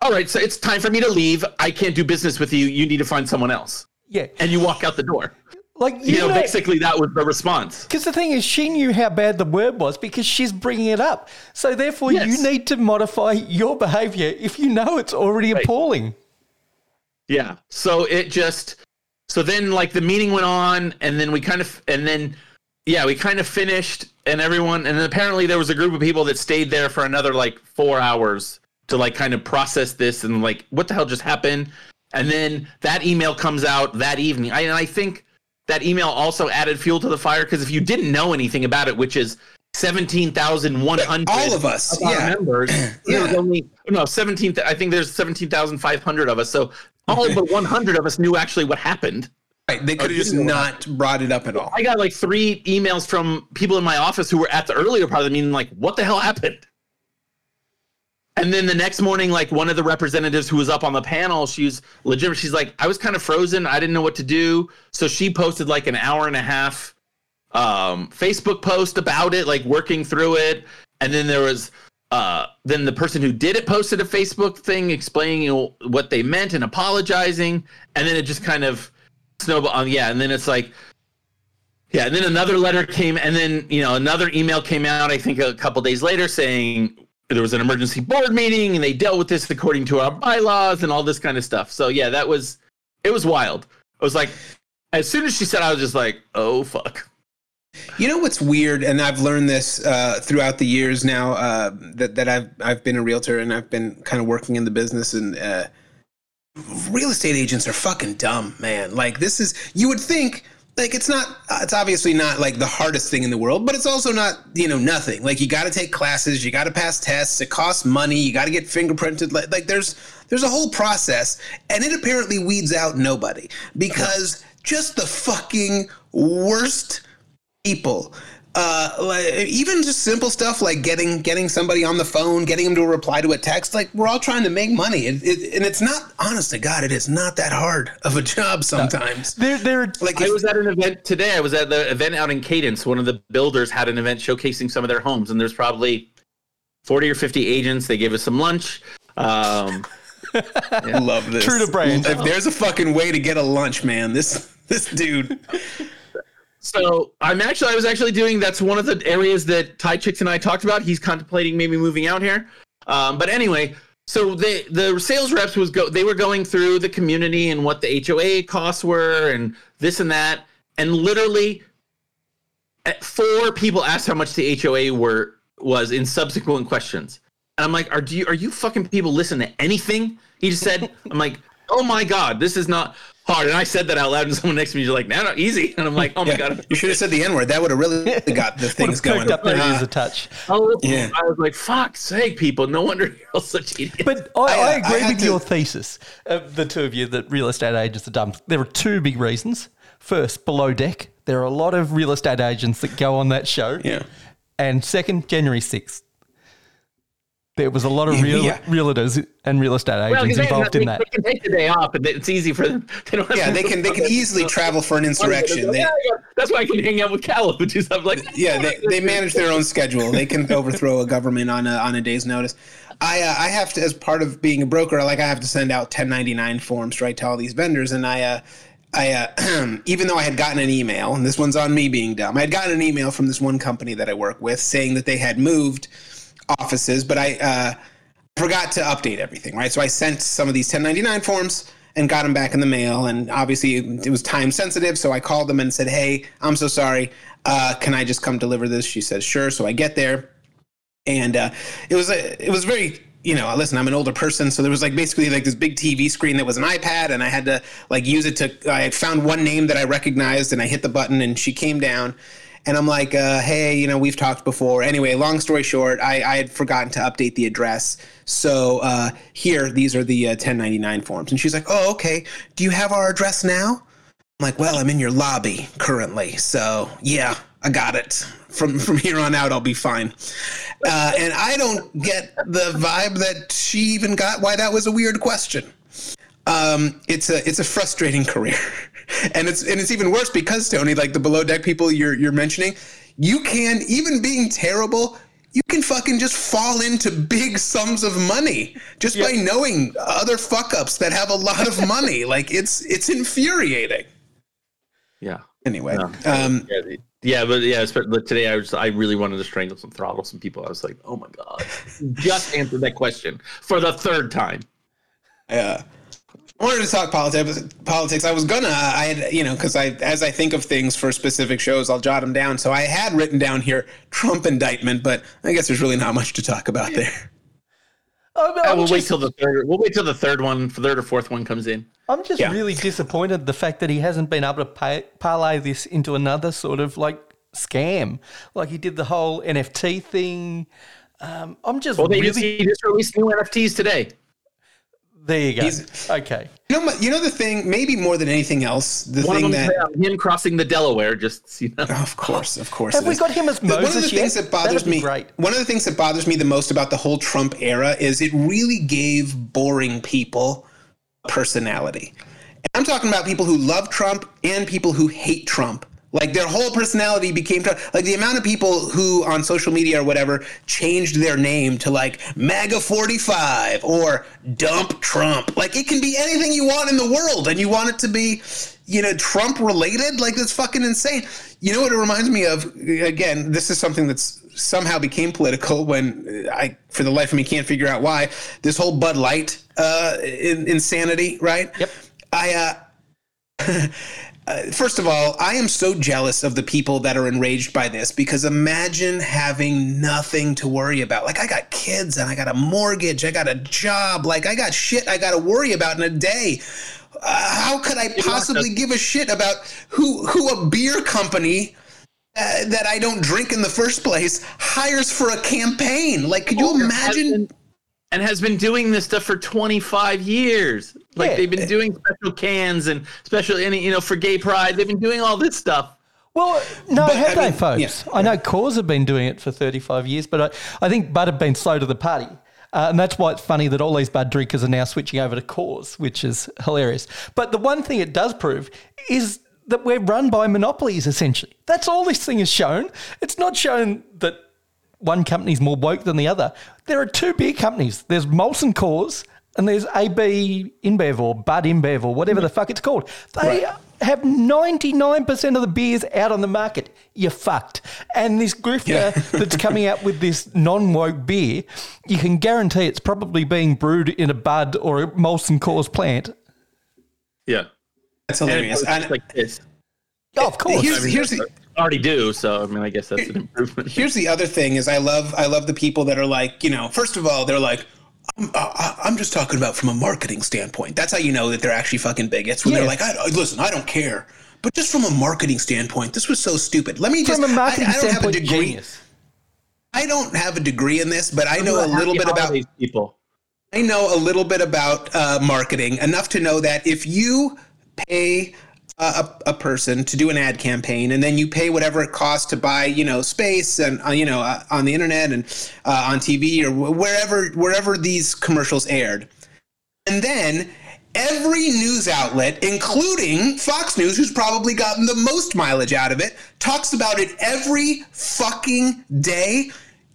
"All right, so it's time for me to leave. I can't do business with you. You need to find someone else." Yeah, And you walk out the door. Like you, You, know, know, basically that was the response. Because the thing is, she knew how bad the word was because she's bringing it up. So therefore, Yes. you need to modify your behavior if you know it's already Right. appalling. Yeah. So it just so then like the meeting went on and then we kind of and then yeah, we kind of finished and everyone and then apparently there was a group of people that stayed there for another like 4 hours to like kind of process this and like what the hell just happened? And then that email comes out that evening. I and I think that email also added fuel to the fire because if you didn't know anything about it, which is 17,100 All of us. of Yeah. members. *clears throat* There was Yeah. only no 17. I think there's 17,500 of us. So all but 100 of us knew actually what happened. Right. They could have just not brought it up at all. I got like three emails from people in my office who were at the earlier part of the meeting, like, "What the hell happened?" And then the next morning, like one of the representatives who was up on the panel, she's legitimate. She's like, I was kind of frozen. I didn't know what to do. So she posted like an hour and a half um, Facebook post about it, like working through it. And then there was uh, then the person who did it posted a Facebook thing explaining you know, what they meant and apologizing. And then it just kind of snowball on. Yeah. And then it's like, yeah, and then another letter came, and then you know another email came out. I think a couple days later saying there was an emergency board meeting and they dealt with this according to our bylaws and all this kind of stuff. So yeah, that was it was wild. I was like, as soon as she said, I was just like, oh fuck. You know what's weird, and I've learned this uh, throughout the years now uh, that that I've I've been a realtor and I've been kind of working in the business and. Uh, real estate agents are fucking dumb, man. Like this is you would think like it's not it's obviously not like the hardest thing in the world, but it's also not, you know, nothing. Like you got to take classes, you got to pass tests, it costs money, you got to get fingerprinted like, like there's there's a whole process and it apparently weeds out nobody because just the fucking worst people uh, like, even just simple stuff like getting getting somebody on the phone, getting them to reply to a text. Like we're all trying to make money, it, it, and it's not. Honest to God, it is not that hard of a *laughs* job sometimes. They're, they're Like I was at an event today. I was at the event out in Cadence. One of the builders had an event showcasing some of their homes, and there's probably 40 or 50 agents. They gave us some lunch. Um, I *laughs* love this. True to brand. If there's a fucking way to get a lunch, man, this this dude. So I'm actually, I was actually doing. That's one of the areas that Ty Chicks and I talked about. He's contemplating maybe moving out here. Um, but anyway, so they the sales reps was go. They were going through the community and what the HOA costs were and this and that, and literally, four people asked how much the HOA were was in subsequent questions. And I'm like, are do you are you fucking people listen to anything? He just said, I'm like, oh my god, this is not hard. And I said that out loud, and someone next to me is like, no, no, easy. And I'm like, oh my Yeah, god. you should have said the N word. That would have really *laughs* got the things going. up their Uh, a touch. Oh, Yeah. I was like, fuck's sake, people. No wonder you're all such idiots. But I, I, uh, I I agree had with to- your thesis, uh, the two of you, that real estate agents are dumb. There are two big reasons. First, below deck, there are a lot of real estate agents that go on that show. Yeah. And second, January 6th. There was a lot of real, Yeah. realtors and real estate agents they, involved they, in that. they can take the day off, and it's easy for them. *laughs* They don't have Yeah, to- they can they can *laughs* easily travel for an insurrection. They, Yeah, yeah. That's why I can hang out with Caleb and do stuff like that. yeah, they, they manage their own schedule. They can overthrow a government on a on a day's notice. I uh, I have to, as part of being a broker, like I have to send out 1099 forms right to all these vendors, and I. Uh, I, uh, *clears throat* even though I had gotten an email, and this one's on me being dumb, I had gotten an email from this one company that I work with saying that they had moved offices, but I uh, forgot to update everything, right? So I sent some of these 1099 forms and got them back in the mail. And obviously it was time sensitive. So I called them and said, Hey, I'm so sorry. Uh, can I just come deliver this? She says, Sure. So I get there. And uh, it was a, it was very, you know, listen, I'm an older person, so there was like basically like this big TV screen that was an iPad, and I had to like use it to. I found one name that I recognized, and I hit the button, and she came down, and I'm like, uh, hey, you know, we've talked before. Anyway, long story short, I, I had forgotten to update the address. So uh, here, these are the uh, 1099 forms. And she's like, oh, okay. Do you have our address now? I'm like, well, I'm in your lobby currently. So yeah, I got it. From *laughs* from here on out, I'll be fine. Uh, and I don't get the vibe that she even got why that was a weird question um, it's a it's a frustrating *laughs* career, and it's and it's even worse because Tony, like the below deck people you're you're mentioning, you can even being terrible, you can fucking just fall into big sums of money just by knowing other fuck ups that have a lot of money. *laughs* like it's it's infuriating. Yeah. Anyway, Yeah. um, Yeah, yeah, but yeah, today I was I really wanted to strangle some throttle some people. I was like, oh my god, *laughs* just answered that question for the third time. Yeah. I wanted to talk politics. Politics. I was gonna. I had, you know, because I, as I think of things for specific shows, I'll jot them down. So I had written down here Trump indictment, but I guess there's really not much to talk about there. I'm, I'm we'll wait till the third. We'll wait till the third one, third or fourth one comes in. I'm just Yeah. really disappointed the fact that he hasn't been able to pay, parlay this into another sort of like scam. Like he did the whole NFT thing. Um, I'm just Well, they really. just, he just released new NFTs today. There you go. He's- okay. You know, you know the thing. Maybe more than anything else, the One of thing them that. him crossing the Delaware. Just you know. Of course, of course. Have we is. got him as The- one of the Moses things that bothers me great. one of the things that bothers me the most about the whole trump era is it really gave boring people personality and i'm talking about people who love trump and people who hate trump like their whole personality became like the amount of people who on social media or whatever changed their name to like maga 45 or dump trump like it can be anything you want in the world and you want it to be you know trump related like that's fucking insane you know what it reminds me of again this is something that's somehow became political when I, for the life of me, can't figure out why. This whole Bud Light uh, in, insanity, right? Yep. I, uh, *laughs* uh, first of all, I am so jealous of the people that are enraged by this because imagine having nothing to worry about. Like, I got kids and I got a mortgage, I got a job, like, I got shit I got to worry about in a day. Uh, how could I possibly give a shit about who who a beer company uh, that I don't drink in the first place hires for a campaign? Like, could you imagine? and has been doing this stuff for 25 years. Like Yeah. they've been doing special cans and special, any you know, for gay pride. They've been doing all this stuff. Well, no, But, have I they, mean, folks? yeah. I know Coors have been doing it for 35 years, but I, I think Bud have been slow to the party. Uh, and that's why it's funny that all these Bud drinkers are now switching over to Coors, which is hilarious. But the one thing it does prove is that we're run by monopolies, essentially. That's all this thing has shown. It's not shown that one company's more woke than the other. There are two beer companies. There's Molson Coors and there's AB InBev or Bud InBev or whatever the fuck it's called. They have 99% of the beers out on the market. You're fucked. And this grifter *laughs* that's coming out with this non-woke beer, you can guarantee it's probably being brewed in a Bud or a Molson Coors plant. Yeah. That's And hilarious. it's And like this. Oh, of course. here's, here's the Already do. So, I mean, I guess that's an improvement. here's the other thing is I love I love the people that are like you know first of all they're like I'm, I, I'm just talking about from a marketing standpoint. That's how you know that they're actually fucking bigots. When Yeah. they're like, I, I- listen, I don't care, but just from a marketing standpoint, this was so stupid. Let me just. From a marketing I, I don't have a standpoint, degree. genius. I don't have a degree in this, but I know a little bit about. holidays, people. I know a little bit about uh, marketing enough to know that if you pay a, a person to do an ad campaign and then you pay whatever it costs to buy, you know, space and uh, you know uh, on the internet and uh, on TV or wherever wherever these commercials aired, and then every news outlet, including Fox News, who's probably gotten the most mileage out of it, talks about it every fucking day.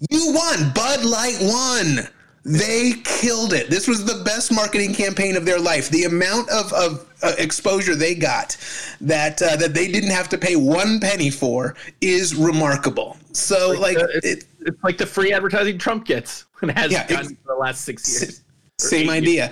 You won. Bud Light won. They killed it. This was the best marketing campaign of their life. The amount of, of uh, exposure they got that uh, that they didn't have to pay one penny for is remarkable. So, like, Uh, it's, it, it's like the free advertising Trump gets *laughs* and has Yeah, gotten for the last six years. Same idea.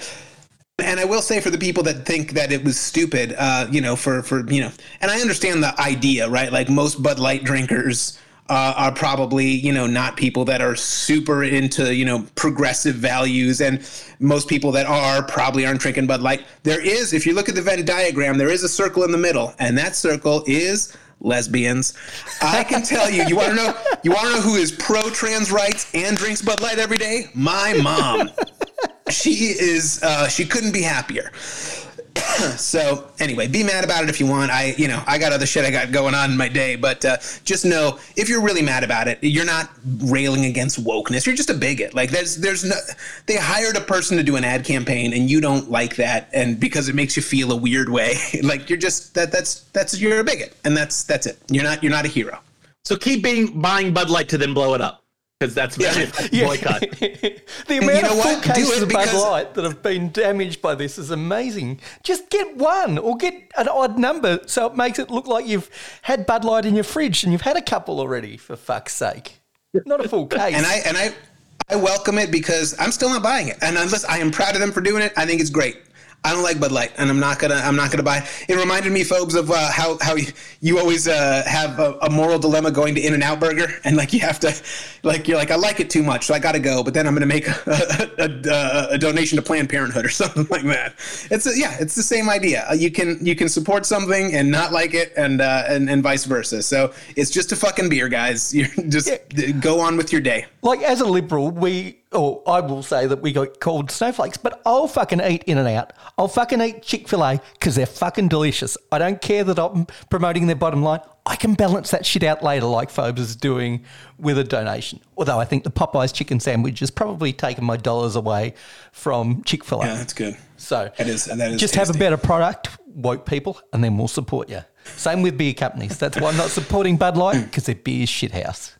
And I will say for the people that think that it was stupid, uh, you know, for for you know, and I understand the idea, right? Like most Bud Light drinkers uh, are probably you know not people that are super into you know progressive values, and most people that are probably aren't drinking Bud Light. There is, if you look at the Venn diagram, there is a circle in the middle, and that circle is lesbians. I can tell you, you want to know, you want to know who is pro trans rights and drinks Bud Light every day? My mom she is uh, she couldn't be happier *coughs* so anyway be mad about it if you want. I you know i got other shit i got going on in my day but uh, just know if you're really mad about it you're not railing against wokeness. You're just a bigot. Like there's there's no they hired a person to do an ad campaign and you don't like that and because it makes you feel a weird way *laughs* like you're just that that's that's you're a bigot and that's that's it. You're not you're not a hero. So keep being buying Bud Light to then blow it up because that's Yeah. *laughs* boycott. *laughs* the amount you know of full what? Cases of Bud Light that have been damaged by this is amazing. Just get one or get an odd number so it makes it look like you've had Bud Light in your fridge and you've had a couple already, for fuck's sake. Not a full *laughs* case. and I and I I welcome it because I'm still not buying it. And unless I am proud of them for doing it, I think it's great. I don't like Bud Light, and I'm not gonna I'm not gonna buy. It, reminded me, folks, of uh, how how you, you always uh, have a, a moral dilemma going to In and Out Burger, and like you have to, like you're like I like it too much, so I got to go. But then I'm gonna make a, a, a, a donation to Planned Parenthood or *laughs* something like that. It's yeah, it's the same idea. Uh, You can you can support something and not like it, and uh, and and vice versa. So it's just a fucking beer, guys. *laughs* You're just go on with your day. like as a liberal, we or I will say that we got called snowflakes, but I'll fucking eat In and Out. I'll fucking eat Chick Fil A because they're fucking delicious. I don't care that I'm promoting their bottom line. I can balance that shit out later, like Phobes is doing with a donation. Although I think the Popeyes chicken sandwich has probably taken my dollars away from Chick Fil A. Yeah, that's good. So it is, and that is just have a better product, woke people, and then we'll support you. Same with beer companies. That's why I'm not supporting Bud Light because their beer's shithouse.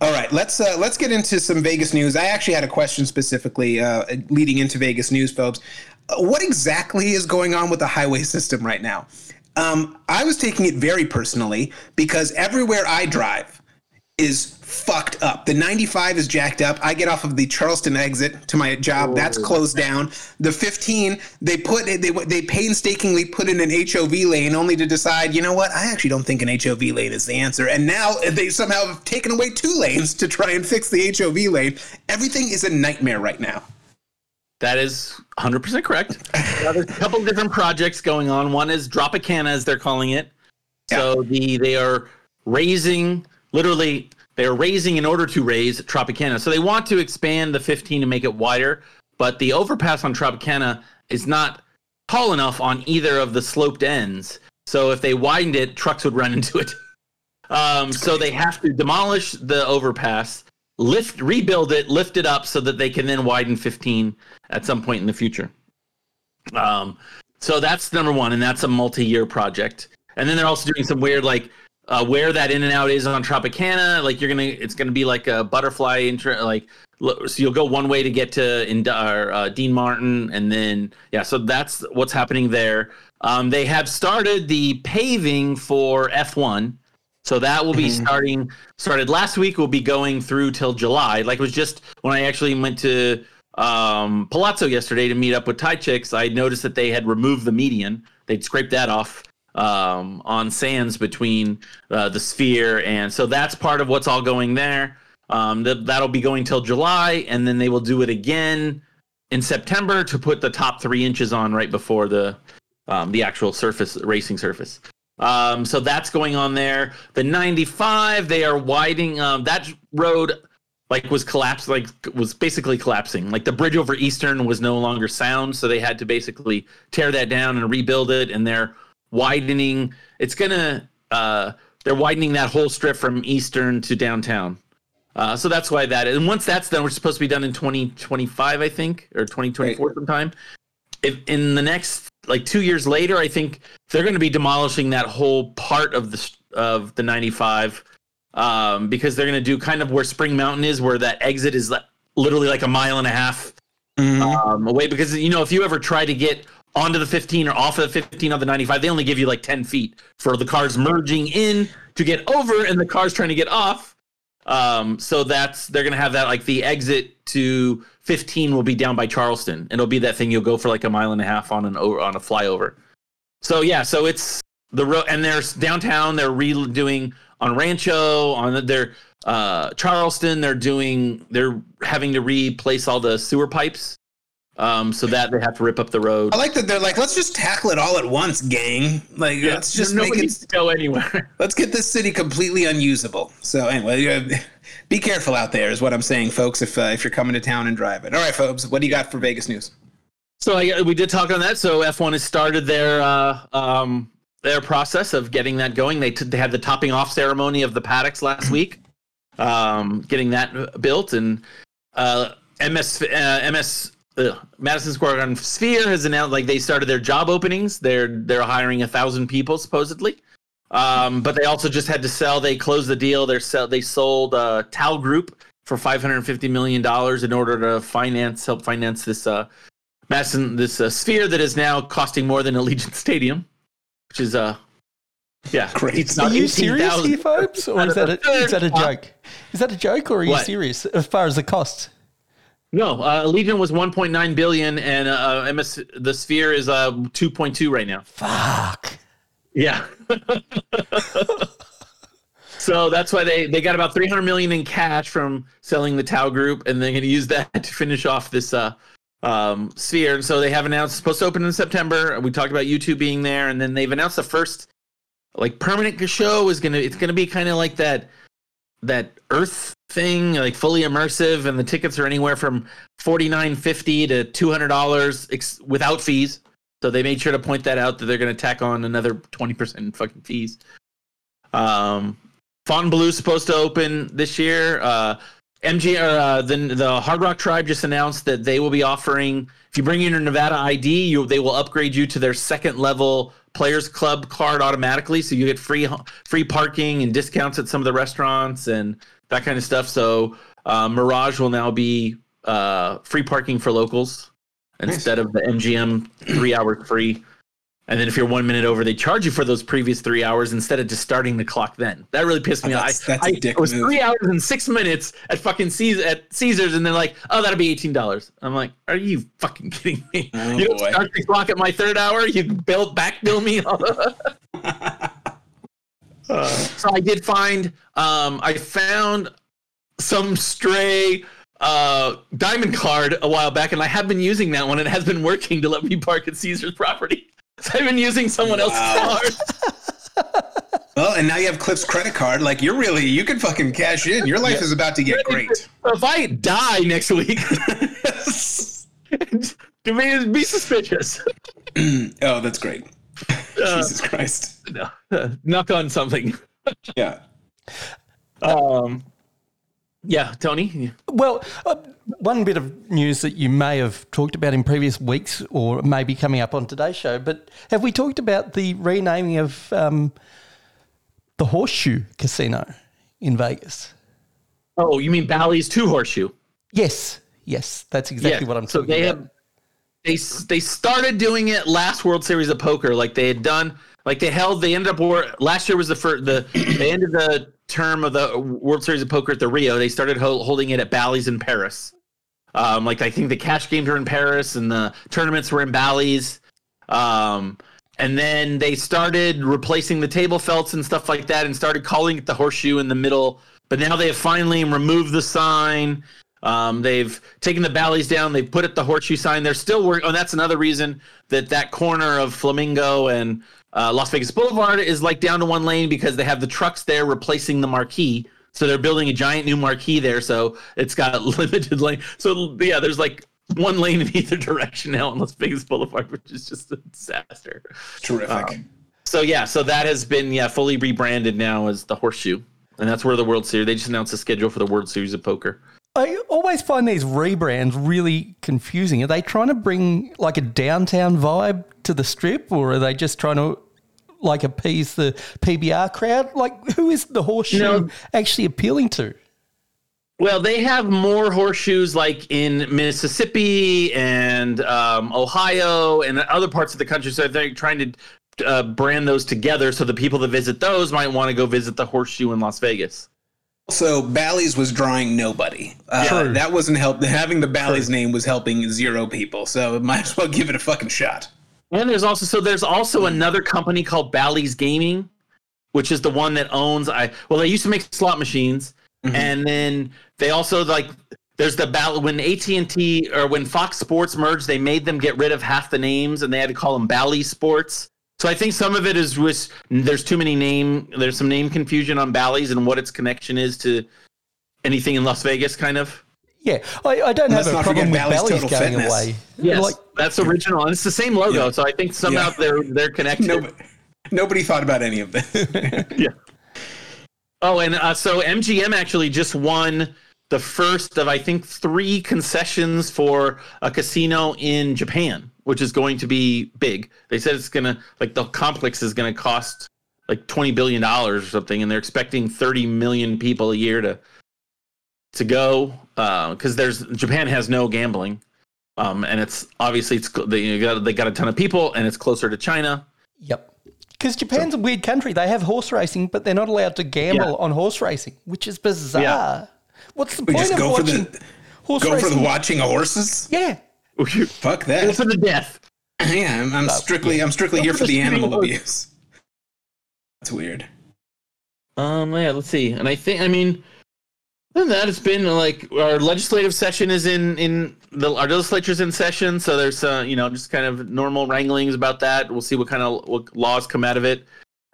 All right, let's uh, let's get into some Vegas news. I actually had a question specifically uh, leading into Vegas news, folks. Uh, what exactly is going on with the highway system right now? Um, I was taking it very personally because everywhere I drive, is fucked up. The 95 is jacked up. I get off of the Charleston exit to my job. That's closed down. The 15, they put they they painstakingly put in an HOV lane only to decide, you know what? I actually don't think an HOV lane is the answer. And now they somehow have taken away two lanes to try and fix the HOV lane. Everything is a nightmare right now. That is 100% correct. Now, there's a couple different projects going on. One is Dropicana, as they're calling it. So the they are raising, literally, they are raising in order to raise Tropicana. So they want to expand the 15 to make it wider, but the overpass on Tropicana is not tall enough on either of the sloped ends. So if they widened it, trucks would run *laughs* into it. Um, so they have to demolish the overpass, lift, rebuild it, lift it up so that they can then widen 15 at some point in the future. Um, so that's number one, and that's a multi-year project. And then they're also doing some weird like uh, where that in and out is on Tropicana. Like you're gonna, it's gonna be like a butterfly intro. Like so, you'll go one way to get to in uh, Dean Martin, and then yeah. So that's what's happening there. Um, they have started the paving for F1. So that will be starting started last week. Will be going through till July. Like it was just when I actually went to um, Palazzo yesterday to meet up with Thai chicks. I noticed that they had removed the median. They'd scraped that off um, on sands between uh, the sphere, and so that's part of what's all going there. Um, th- that'll be going till July, and then they will do it again in September to put the top three inches on right before the um, the actual surface racing surface. Um, so that's going on there. The 95, they are widening um, that road. Like was collapsed, like was basically collapsing. Like the bridge over Eastern was no longer sound, so they had to basically tear that down and rebuild it. And they're widening. It's gonna. Uh, they're widening that whole strip from Eastern to downtown. Uh, so that's why that. And once that's done, we're supposed to be done in 2025, I think, or 2024 sometime. If in the next like two years later, I think they're going to be demolishing that whole part of the of the 95 um, because they're going to do kind of where Spring Mountain is, where that exit is li- literally like a mile and a half um, away. Because you know, if you ever try to get onto the 15 or off of the 15 of the 95, they only give you like 10 feet for the cars merging in to get over, and the cars trying to get off. Um, so that's they're gonna have that like the exit to 15 will be down by Charleston. and It'll be that thing you'll go for like a mile and a half on an on a flyover. So yeah, so it's the road, and there's downtown. They're redoing on Rancho on their uh, Charleston. They're doing they're having to replace all the sewer pipes. Um, so that they have to rip up the road. I like that they're like, let's just tackle it all at once, gang. Like, let's just make it. go anywhere. *laughs* Let's get this city completely unusable. So anyway, yeah, *laughs* be careful out there, is what I'm saying, folks. If uh, if you're coming to town and driving. All right, folks, what do you got for Vegas news? So I, we did talk on that. So F1 has started their uh, um, their process of getting that going. They t- they had the topping off ceremony of the paddocks last week, um, getting that built, and uh, MS uh, MS uh, Madison Square Garden Sphere has announced like they started their job openings. They're they're hiring a thousand people supposedly. Um, but they also just had to sell. They closed the deal. They're sell. They sold uh, Tao Group for five hundred fifty million dollars in order to finance help finance this uh, Madison this uh, sphere that is now costing more than Allegiant Stadium, which is uh yeah Great. It's Are not you serious 18,000. here, folks? Or is that, a, *laughs* is that a joke? Is that a joke, or are you What? serious as far as the cost? No, uh, Allegiant was 1.9 billion, and uh, MS the Sphere is uh 2.2 right now. Fuck. Yeah. *laughs* so that's why they they got about 300 million in cash from selling the Tao Group, and they're going to use *laughs* that to finish off this uh um Sphere. And so they have announced it's supposed to open in September. We talked about YouTube being there, and then they've announced the first like permanent show is gonna it's gonna be kind of like that that Earth thing, like fully immersive, and the tickets are anywhere from forty nine fifty to two hundred dollars ex- without fees. So they made sure to point that out that they're going to tack on another twenty percent fucking fees. Um, Fontainebleau is supposed to open this year. Uh, MG, uh, the the Hard Rock Tribe just announced that they will be offering if you bring in your Nevada ID, you they will upgrade you to their second level Players Club card automatically, so you get free free parking and discounts at some of the restaurants and that kind of stuff. So uh, Mirage will now be uh, free parking for locals instead of the MGM three hours free. And then if you're one minute over, they charge you for those previous three hours instead of just starting the clock then. That really pissed me off. That's- I- that's a I- dick It was move. three hours and six minutes at fucking Caesar, at Caesars, and they're like, "Oh, that'll be eighteen dollars." I'm like, "Are you fucking kidding me? Oh, you don't boy. start the clock at my third hour. You bill back bill me." *laughs* *laughs* so I did find, um, I found some stray uh diamond card a while back and i have been using that one and it has been working to let me park at caesar's property *laughs* so i've been using someone Wow. else's card *laughs* Well, and now you have Cliff's credit card. Like you're really, you can fucking cash in. Your life is about to get great. if i die next week *laughs* to me be suspicious *clears throat* oh, that's great. Uh, Jesus Christ. No, *laughs* knock on something *laughs* Yeah. um yeah tony Well, uh, one bit of news that you may have talked about in previous weeks or maybe coming up on today's show, but have we talked about the renaming of um, the Horseshoe Casino in Vegas? oh you mean bally's two horseshoe Yes, yes, that's exactly what I'm so talking they about. have they they started doing it last World Series of Poker like they had done like they held they ended up war, last year was the first the *clears throat* they ended the term of the World Series of Poker at the Rio they started ho- holding it at Bally's in Paris um like I think the cash games were in Paris and the tournaments were in Bally's um and then they started replacing the table felts and stuff like that and started calling it the horseshoe in the middle but now they have finally removed the sign um, they've taken the Bally's down. They've put it the horseshoe sign. They're still working. Oh, that's another reason that that corner of Flamingo and uh, Las Vegas Boulevard is like down to one lane because they have the trucks there replacing the marquee. So they're building a giant new marquee there. So it's got *laughs* limited lane. So yeah, there's like one lane in *laughs* either direction now on Las Vegas Boulevard, which is just a disaster. Terrific. So yeah, so that has been yeah fully rebranded now as the Horseshoe, and that's where the World Series. They just announced the schedule for the World Series of Poker. I always find these rebrands really confusing. Are they trying to bring like a downtown vibe to the strip, or are they just trying to like appease the PBR crowd? Like, who is the horseshoe No. actually appealing to? Well, they have more horseshoes like in Mississippi and um, Ohio and other parts of the country. So they're trying to uh, brand those together so the people that visit those might want to go visit the horseshoe in Las Vegas. So Bally's was drawing nobody. Uh, that wasn't help. Having the Bally's name was helping zero people. So might as well give it a fucking shot. And there's also so there's also hmm. another company called Bally's Gaming, which is the one that owns I well they used to make slot machines, mm-hmm. and then they also like there's the Ball when AT and T or when Fox Sports merged, they made them get rid of half the names and they had to call them Bally Sports. So I think some of it is with there's too many name there's some name confusion on Bally's and what its connection is to anything in Las Vegas, kind of. Yeah, I, I don't Let's have a problem with Bally's Bally's going Fitness. away. Yes, Like, that's original, and it's the same logo. Yeah. So I think somehow Yeah. they're they're connected. Nobody, nobody thought about any of this. *laughs* yeah. Oh, and uh, so MGM actually just won the first of I think three concessions for a casino in Japan, which is going to be big. They said it's gonna like the complex is gonna cost like twenty billion dollars or something, and they're expecting thirty million people a year to to go because there's Japan has no gambling, um, and it's obviously it's they got they got a ton of people, and it's closer to China. Yep. Because Japan's a weird country. They have horse racing, but they're not allowed to gamble Yeah. on horse racing, which is bizarre. Yeah. What's the We point just of go for watching the horse go for the watching of horses. Yeah. *laughs* Fuck that. Go that. for the death. *laughs* Yeah, I'm, I'm strictly I'm strictly here for for the the animal animal. abuse. That's weird. Um, yeah, let's see. And I think, I mean, other than that, it's been like our legislative session is in in the our legislature's in session, so there's uh, you know just kind of normal wranglings about that. We'll see what kind of what laws come out of it.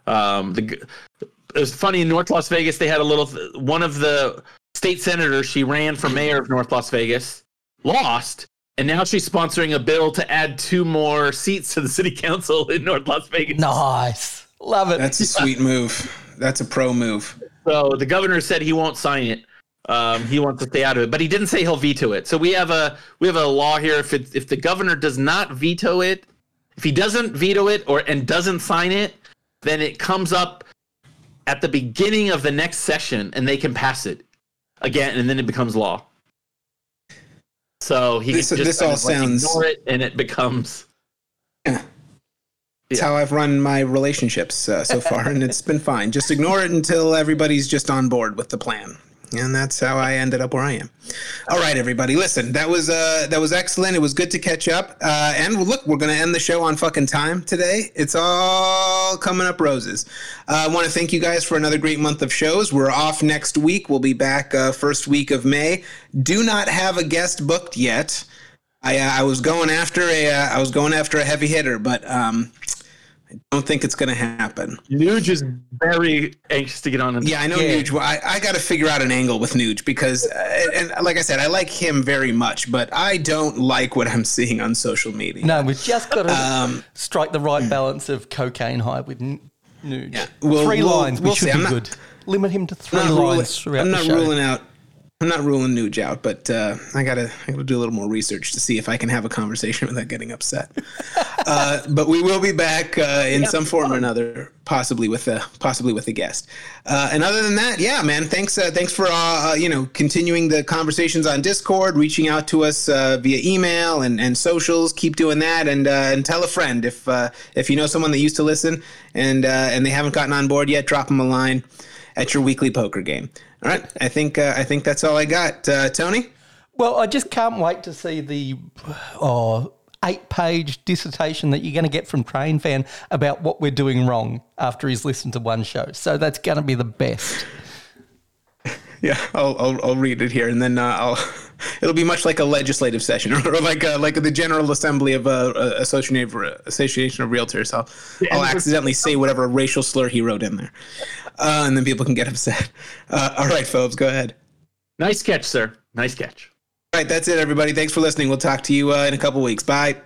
Um, the it was funny in North Las Vegas. They had a little one of the state senators. She ran for mayor of North Las Vegas, lost, and now she's sponsoring a bill to add two more seats to the city council in North Las Vegas. Nice. Love it. That's a sweet move. That's a pro move. So the governor said he won't sign it. Um, he wants to stay out of it, but he didn't say he'll veto it. So we have a we have a law here. If it, if the governor does not veto it, if he doesn't veto it or and doesn't sign it, then it comes up at the beginning of the next session, and they can pass it again, and then it becomes law. So he This- can just this all sounds- ignore it, and it becomes Yeah. That's how I've run my relationships uh, so far, and it's been fine. Just ignore it until everybody's just on board with the plan, and that's how I ended up where I am. All right, everybody, listen. That was uh, that was excellent. It was good to catch up. Uh, and look, we're gonna end the show on fucking time today. It's all coming up roses. Uh, I want to thank you guys for another great month of shows. We're off next week. We'll be back uh, first week of May. Do not have a guest booked yet. I, uh, I was going after a uh, I was going after a heavy hitter, but um, I don't think it's going to happen. Nuge is very anxious to get on. And Yeah, I know Yeah. Nuge. Well, I, I got to figure out an angle with Nuge because, uh, and like I said, I like him very much, but I don't like what I'm seeing on social media. No, we've just got to Um, strike the right balance of cocaine high with N- Nuge. Yeah, we'll- three we'll- lines, we we'll should see. be I'm not- good. Limit him to 3 lines ruling, throughout I'm the not show. ruling out. I'm not ruling Nuge out, but uh, I gotta I gotta do a little more research to see if I can have a conversation *laughs* without getting upset. *laughs* uh, but we will be back uh, in some form or another, possibly with a possibly with a guest. Uh, and other than that, yeah, man, thanks uh, thanks for uh, uh, you know continuing the conversations on Discord, reaching out to us uh, via email and, and socials. Keep doing that, and uh, and tell a friend if uh, if you know someone that used to listen and uh, and they haven't gotten on board yet, drop them a line at your weekly poker game. All right, I think uh, I think that's all I got. Uh, Tony, Well, I just can't wait to see the oh, eight page dissertation that you're going to get from Train Fan about what we're doing wrong after he's listened to one show. So that's going to be the best. *laughs* yeah, I'll I'll, I'll read it here, and then uh, I'll. *laughs* It'll be much like a legislative session, *laughs* or like uh, like the General Assembly of uh, uh, Association of Association of Realtors. I'll I'll accidentally say whatever racial slur he wrote in there, uh, and then people can get upset. *laughs* Uh, all right, Phobes, go ahead. nice catch, sir. Nice catch. All right, that's it, everybody. Thanks for listening. We'll talk to you uh, in a couple weeks. Bye.